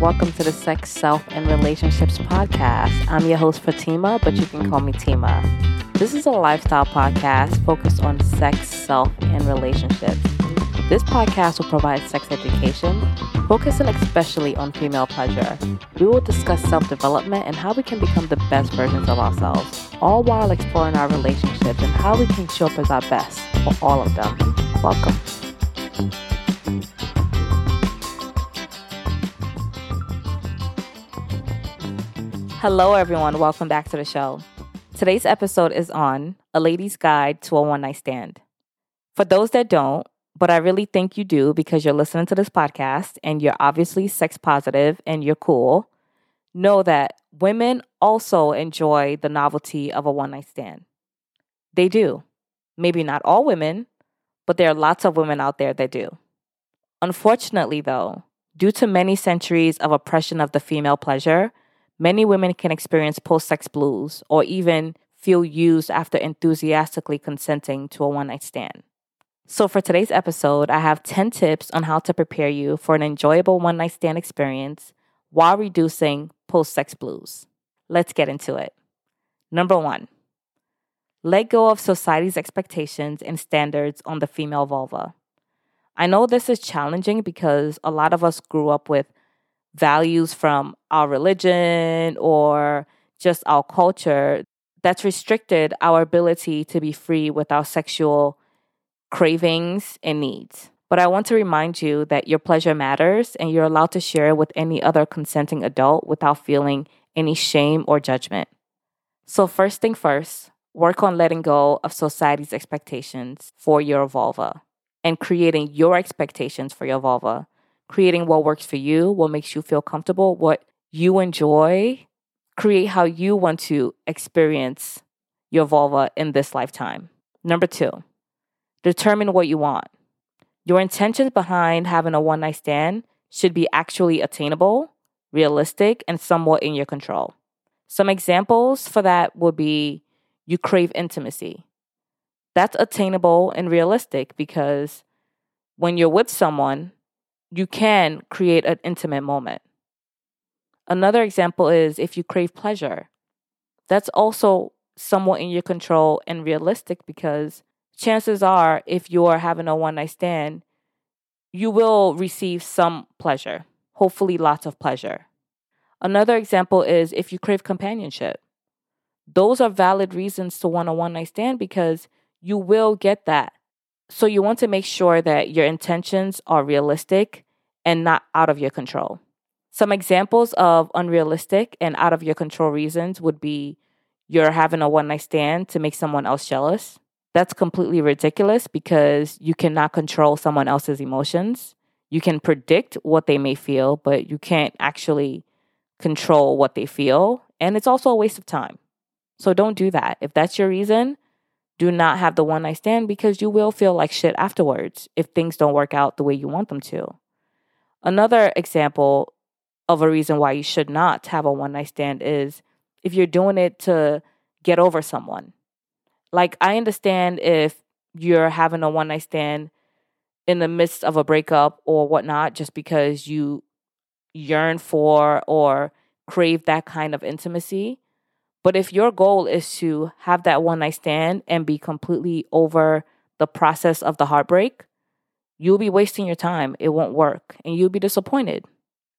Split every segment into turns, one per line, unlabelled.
welcome to the Sex, Self, and Relationships podcast. I'm your host, Fatima, but you can call me Tima. This is a lifestyle podcast focused on sex, self, and relationships. This podcast will provide sex education, focusing especially on female pleasure. We will discuss self development and how we can become the best versions of ourselves, all while exploring our relationships and how we can show up as our best for all of them. Welcome. Hello, everyone. Welcome back to the show. Today's episode is on A Lady's Guide to a One Night Stand. For those that don't, but I really think you do because you're listening to this podcast and you're obviously sex positive and you're cool, know that women also enjoy the novelty of a one night stand. They do. Maybe not all women, but there are lots of women out there that do. Unfortunately, though, due to many centuries of oppression of the female pleasure, Many women can experience post sex blues or even feel used after enthusiastically consenting to a one night stand. So, for today's episode, I have 10 tips on how to prepare you for an enjoyable one night stand experience while reducing post sex blues. Let's get into it. Number one, let go of society's expectations and standards on the female vulva. I know this is challenging because a lot of us grew up with values from our religion or just our culture that's restricted our ability to be free with our sexual cravings and needs. But I want to remind you that your pleasure matters and you're allowed to share it with any other consenting adult without feeling any shame or judgment. So, first thing first, work on letting go of society's expectations for your vulva and creating your expectations for your vulva creating what works for you, what makes you feel comfortable, what you enjoy. Create how you want to experience your vulva in this lifetime. Number two, determine what you want. Your intentions behind having a one night stand should be actually attainable, realistic, and somewhat in your control. Some examples for that would be you crave intimacy. That's attainable and realistic because when you're with someone, you can create an intimate moment. Another example is if you crave pleasure. That's also somewhat in your control and realistic because chances are, if you're having a one night stand, you will receive some pleasure, hopefully, lots of pleasure. Another example is if you crave companionship. Those are valid reasons to want a one night stand because you will get that so you want to make sure that your intentions are realistic and not out of your control. Some examples of unrealistic and out of your control reasons would be you're having a one night stand to make someone else jealous. That's completely ridiculous because you cannot control someone else's emotions. You can predict what they may feel, but you can't actually control what they feel. And it's also a waste of time. So don't do that. If that's your reason, do not have the one night stand because you will feel like shit afterwards if things don't work out the way you want them to. Another example of a reason why you should not have a one night stand is if you're doing it to get over someone. Like, I understand if you're having a one night stand in the midst of a breakup or whatnot, just because you yearn for or crave that kind of intimacy. But if your goal is to have that one night stand and be completely over the process of the heartbreak, you'll be wasting your time. It won't work and you'll be disappointed.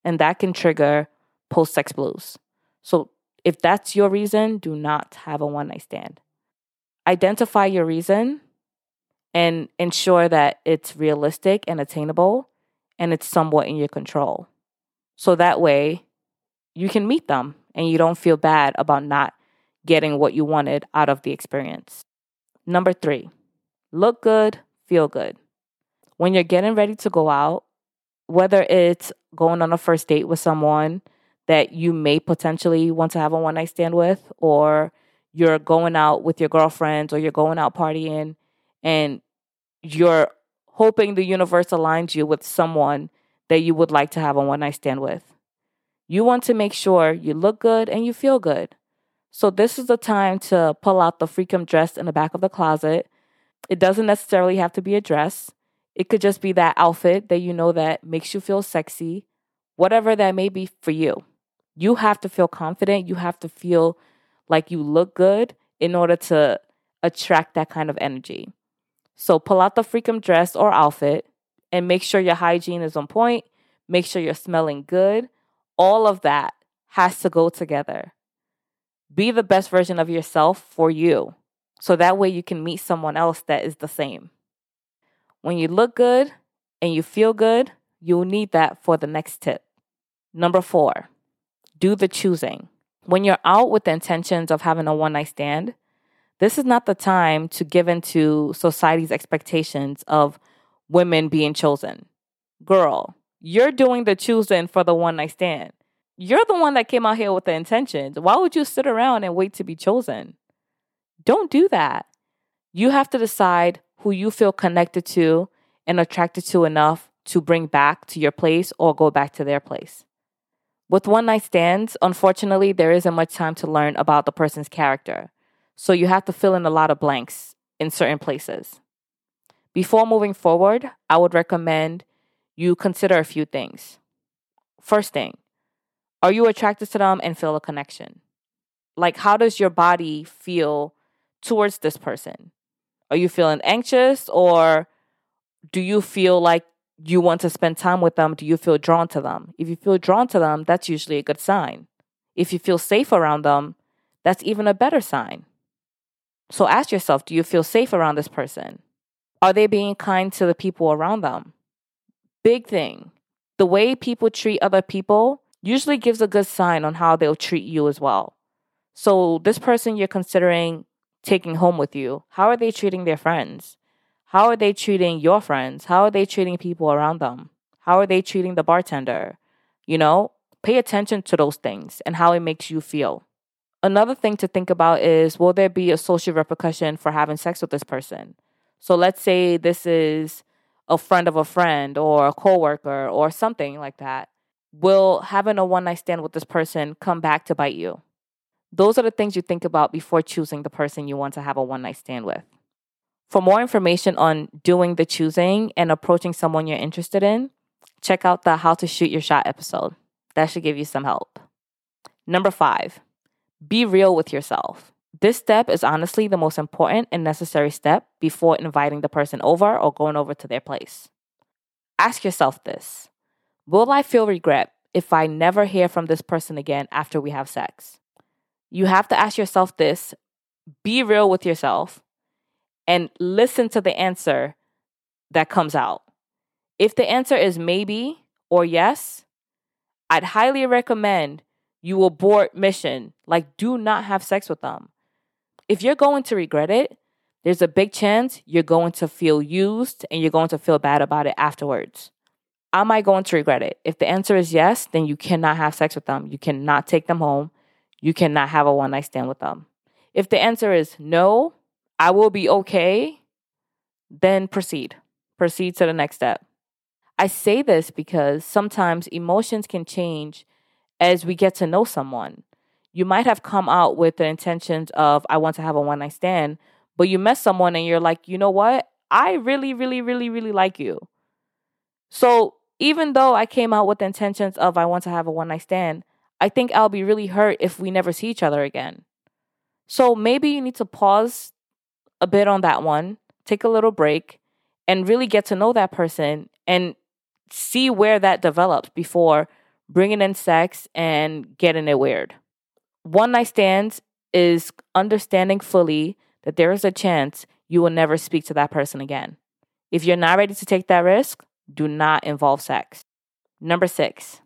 And that can trigger post sex blues. So if that's your reason, do not have a one night stand. Identify your reason and ensure that it's realistic and attainable and it's somewhat in your control. So that way you can meet them and you don't feel bad about not getting what you wanted out of the experience. Number three, look good, feel good. When you're getting ready to go out, whether it's going on a first date with someone that you may potentially want to have a one night stand with, or you're going out with your girlfriends, or you're going out partying, and you're hoping the universe aligns you with someone that you would like to have a one night stand with. You want to make sure you look good and you feel good. So, this is the time to pull out the freakum dress in the back of the closet. It doesn't necessarily have to be a dress, it could just be that outfit that you know that makes you feel sexy whatever that may be for you. You have to feel confident. You have to feel like you look good in order to attract that kind of energy. So pull out the freakum dress or outfit and make sure your hygiene is on point. Make sure you're smelling good. All of that has to go together. Be the best version of yourself for you. So that way you can meet someone else that is the same. When you look good and you feel good, you'll need that for the next tip. Number four, do the choosing. When you're out with the intentions of having a one night stand, this is not the time to give in to society's expectations of women being chosen. Girl, you're doing the choosing for the one night stand. You're the one that came out here with the intentions. Why would you sit around and wait to be chosen? Don't do that. You have to decide who you feel connected to and attracted to enough to bring back to your place or go back to their place. With one night stands, unfortunately, there isn't much time to learn about the person's character. So you have to fill in a lot of blanks in certain places. Before moving forward, I would recommend you consider a few things. First thing, are you attracted to them and feel a connection? Like, how does your body feel towards this person? Are you feeling anxious or do you feel like you want to spend time with them? Do you feel drawn to them? If you feel drawn to them, that's usually a good sign. If you feel safe around them, that's even a better sign. So ask yourself do you feel safe around this person? Are they being kind to the people around them? Big thing. The way people treat other people usually gives a good sign on how they'll treat you as well. So, this person you're considering taking home with you, how are they treating their friends? How are they treating your friends? How are they treating people around them? How are they treating the bartender? You know, pay attention to those things and how it makes you feel. Another thing to think about is will there be a social repercussion for having sex with this person? So let's say this is a friend of a friend or a coworker or something like that. Will having a one night stand with this person come back to bite you? Those are the things you think about before choosing the person you want to have a one night stand with. For more information on doing the choosing and approaching someone you're interested in, check out the How to Shoot Your Shot episode. That should give you some help. Number five, be real with yourself. This step is honestly the most important and necessary step before inviting the person over or going over to their place. Ask yourself this Will I feel regret if I never hear from this person again after we have sex? You have to ask yourself this, be real with yourself, and listen to the answer that comes out. If the answer is maybe or yes, I'd highly recommend you abort mission. Like, do not have sex with them. If you're going to regret it, there's a big chance you're going to feel used and you're going to feel bad about it afterwards. Am I going to regret it? If the answer is yes, then you cannot have sex with them. You cannot take them home. You cannot have a one night stand with them. If the answer is no, I will be okay, then proceed. Proceed to the next step. I say this because sometimes emotions can change as we get to know someone. You might have come out with the intentions of, I want to have a one night stand, but you met someone and you're like, you know what? I really, really, really, really like you. So even though I came out with the intentions of, I want to have a one night stand, I think I'll be really hurt if we never see each other again. So maybe you need to pause a bit on that one, take a little break, and really get to know that person and see where that develops before bringing in sex and getting it weird. One night stands is understanding fully that there is a chance you will never speak to that person again. If you're not ready to take that risk, do not involve sex. Number six,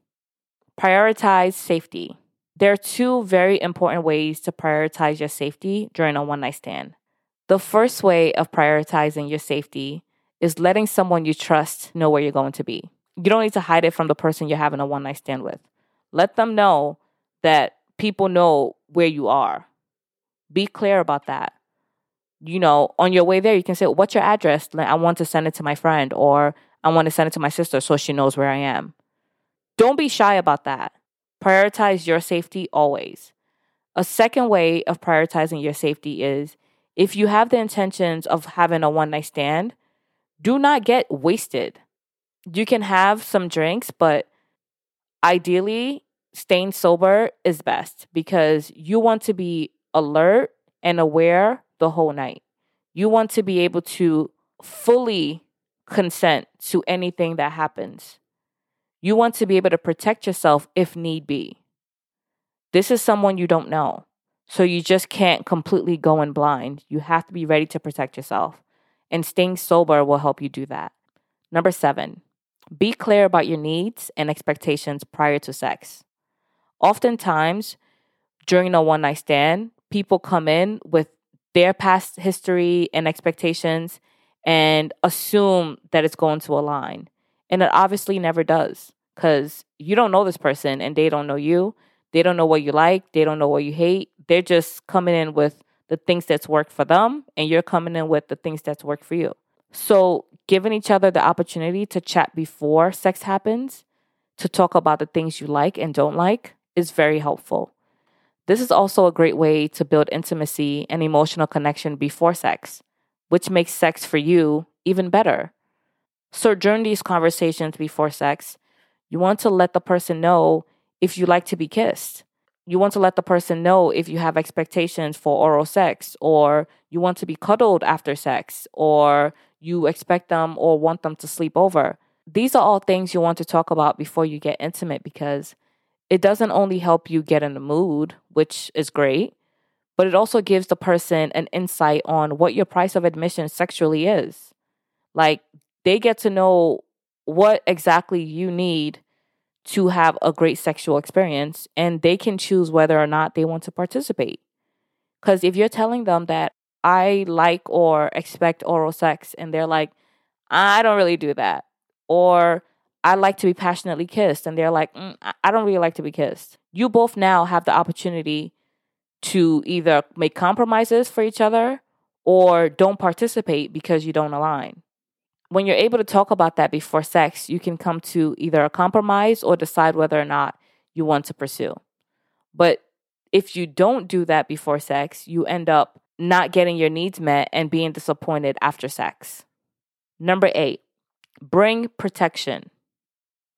prioritize safety. There are two very important ways to prioritize your safety during a one night stand. The first way of prioritizing your safety is letting someone you trust know where you're going to be. You don't need to hide it from the person you're having a one night stand with. Let them know that people know where you are. Be clear about that. You know, on your way there, you can say, What's your address? I want to send it to my friend, or I want to send it to my sister so she knows where I am. Don't be shy about that. Prioritize your safety always. A second way of prioritizing your safety is if you have the intentions of having a one night stand, do not get wasted. You can have some drinks, but ideally, staying sober is best because you want to be alert and aware the whole night. You want to be able to fully consent to anything that happens. You want to be able to protect yourself if need be. This is someone you don't know. So you just can't completely go in blind. You have to be ready to protect yourself. And staying sober will help you do that. Number seven, be clear about your needs and expectations prior to sex. Oftentimes, during a one night stand, people come in with their past history and expectations and assume that it's going to align. And it obviously never does because you don't know this person and they don't know you. They don't know what you like. They don't know what you hate. They're just coming in with the things that's worked for them and you're coming in with the things that's worked for you. So, giving each other the opportunity to chat before sex happens, to talk about the things you like and don't like, is very helpful. This is also a great way to build intimacy and emotional connection before sex, which makes sex for you even better. So, during these conversations before sex, you want to let the person know if you like to be kissed. You want to let the person know if you have expectations for oral sex, or you want to be cuddled after sex, or you expect them or want them to sleep over. These are all things you want to talk about before you get intimate because it doesn't only help you get in the mood, which is great, but it also gives the person an insight on what your price of admission sexually is. Like they get to know what exactly you need to have a great sexual experience and they can choose whether or not they want to participate. Because if you're telling them that I like or expect oral sex and they're like, I don't really do that, or I like to be passionately kissed and they're like, mm, I don't really like to be kissed, you both now have the opportunity to either make compromises for each other or don't participate because you don't align when you're able to talk about that before sex, you can come to either a compromise or decide whether or not you want to pursue. But if you don't do that before sex, you end up not getting your needs met and being disappointed after sex. Number eight, bring protection.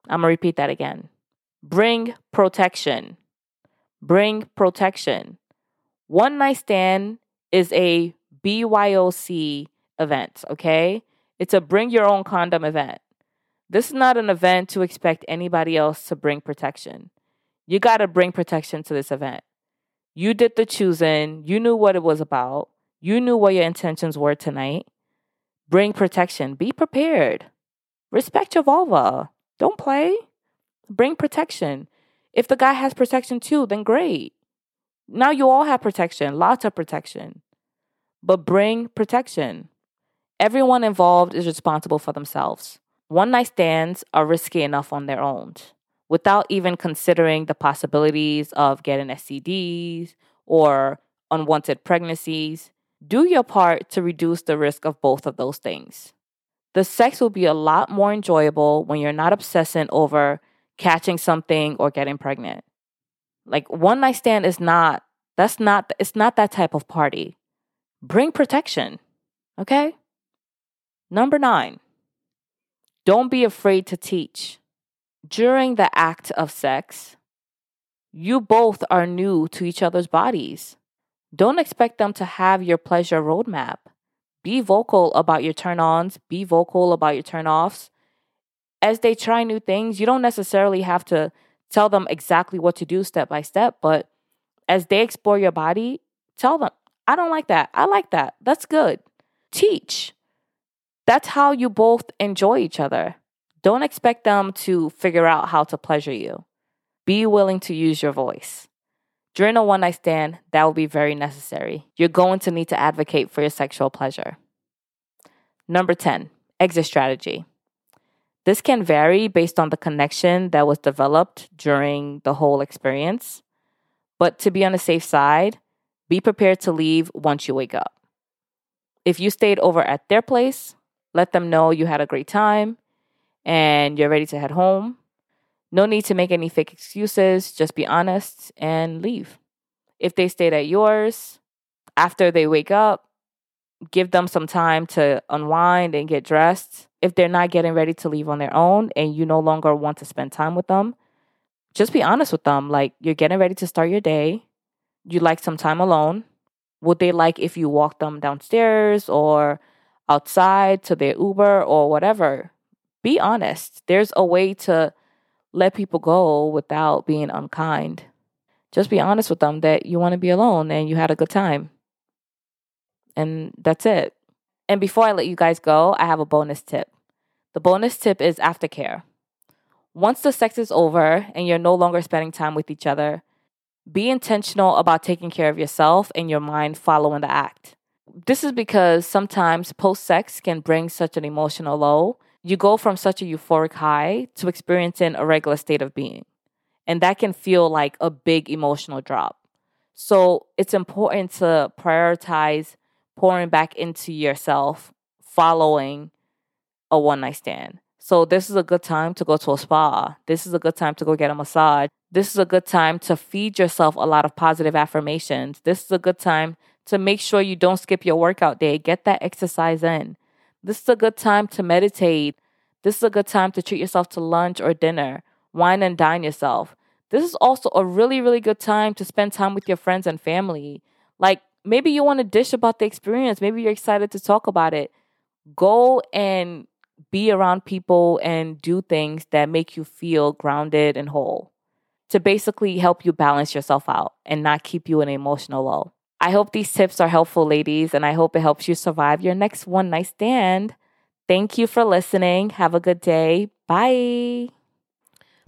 I'm gonna repeat that again. Bring protection. Bring protection. One night stand is a BYOC event, okay? It's a bring your own condom event. This is not an event to expect anybody else to bring protection. You got to bring protection to this event. You did the choosing, you knew what it was about, you knew what your intentions were tonight. Bring protection. Be prepared. Respect your vulva. Don't play. Bring protection. If the guy has protection too, then great. Now you all have protection, lots of protection. But bring protection. Everyone involved is responsible for themselves. One night stands are risky enough on their own without even considering the possibilities of getting STDs or unwanted pregnancies. Do your part to reduce the risk of both of those things. The sex will be a lot more enjoyable when you're not obsessing over catching something or getting pregnant. Like one night stand is not that's not it's not that type of party. Bring protection. Okay? Number nine, don't be afraid to teach. During the act of sex, you both are new to each other's bodies. Don't expect them to have your pleasure roadmap. Be vocal about your turn ons, be vocal about your turn offs. As they try new things, you don't necessarily have to tell them exactly what to do step by step, but as they explore your body, tell them, I don't like that. I like that. That's good. Teach. That's how you both enjoy each other. Don't expect them to figure out how to pleasure you. Be willing to use your voice. During a one night stand, that will be very necessary. You're going to need to advocate for your sexual pleasure. Number 10, exit strategy. This can vary based on the connection that was developed during the whole experience. But to be on the safe side, be prepared to leave once you wake up. If you stayed over at their place, let them know you had a great time and you're ready to head home. No need to make any fake excuses. Just be honest and leave. If they stayed at yours, after they wake up, give them some time to unwind and get dressed. If they're not getting ready to leave on their own and you no longer want to spend time with them, just be honest with them. Like, you're getting ready to start your day. You like some time alone. Would they like if you walk them downstairs or outside to their Uber or whatever? Be honest. There's a way to let people go without being unkind. Just be honest with them that you want to be alone and you had a good time. And that's it. And before I let you guys go, I have a bonus tip. The bonus tip is aftercare. Once the sex is over and you're no longer spending time with each other, be intentional about taking care of yourself and your mind following the act. This is because sometimes post sex can bring such an emotional low. You go from such a euphoric high to experiencing a regular state of being. And that can feel like a big emotional drop. So it's important to prioritize pouring back into yourself following a one night stand. So this is a good time to go to a spa. This is a good time to go get a massage. This is a good time to feed yourself a lot of positive affirmations. This is a good time to make sure you don't skip your workout day. Get that exercise in. This is a good time to meditate. This is a good time to treat yourself to lunch or dinner. Wine and dine yourself. This is also a really, really good time to spend time with your friends and family. Like maybe you want to dish about the experience. Maybe you're excited to talk about it. Go and be around people and do things that make you feel grounded and whole to basically help you balance yourself out and not keep you in emotional low. I hope these tips are helpful, ladies, and I hope it helps you survive your next one night stand. Thank you for listening. Have a good day. Bye.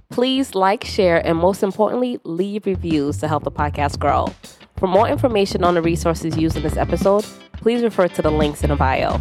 Please like, share, and most importantly, leave reviews to help the podcast grow. For more information on the resources used in this episode, please refer to the links in the bio.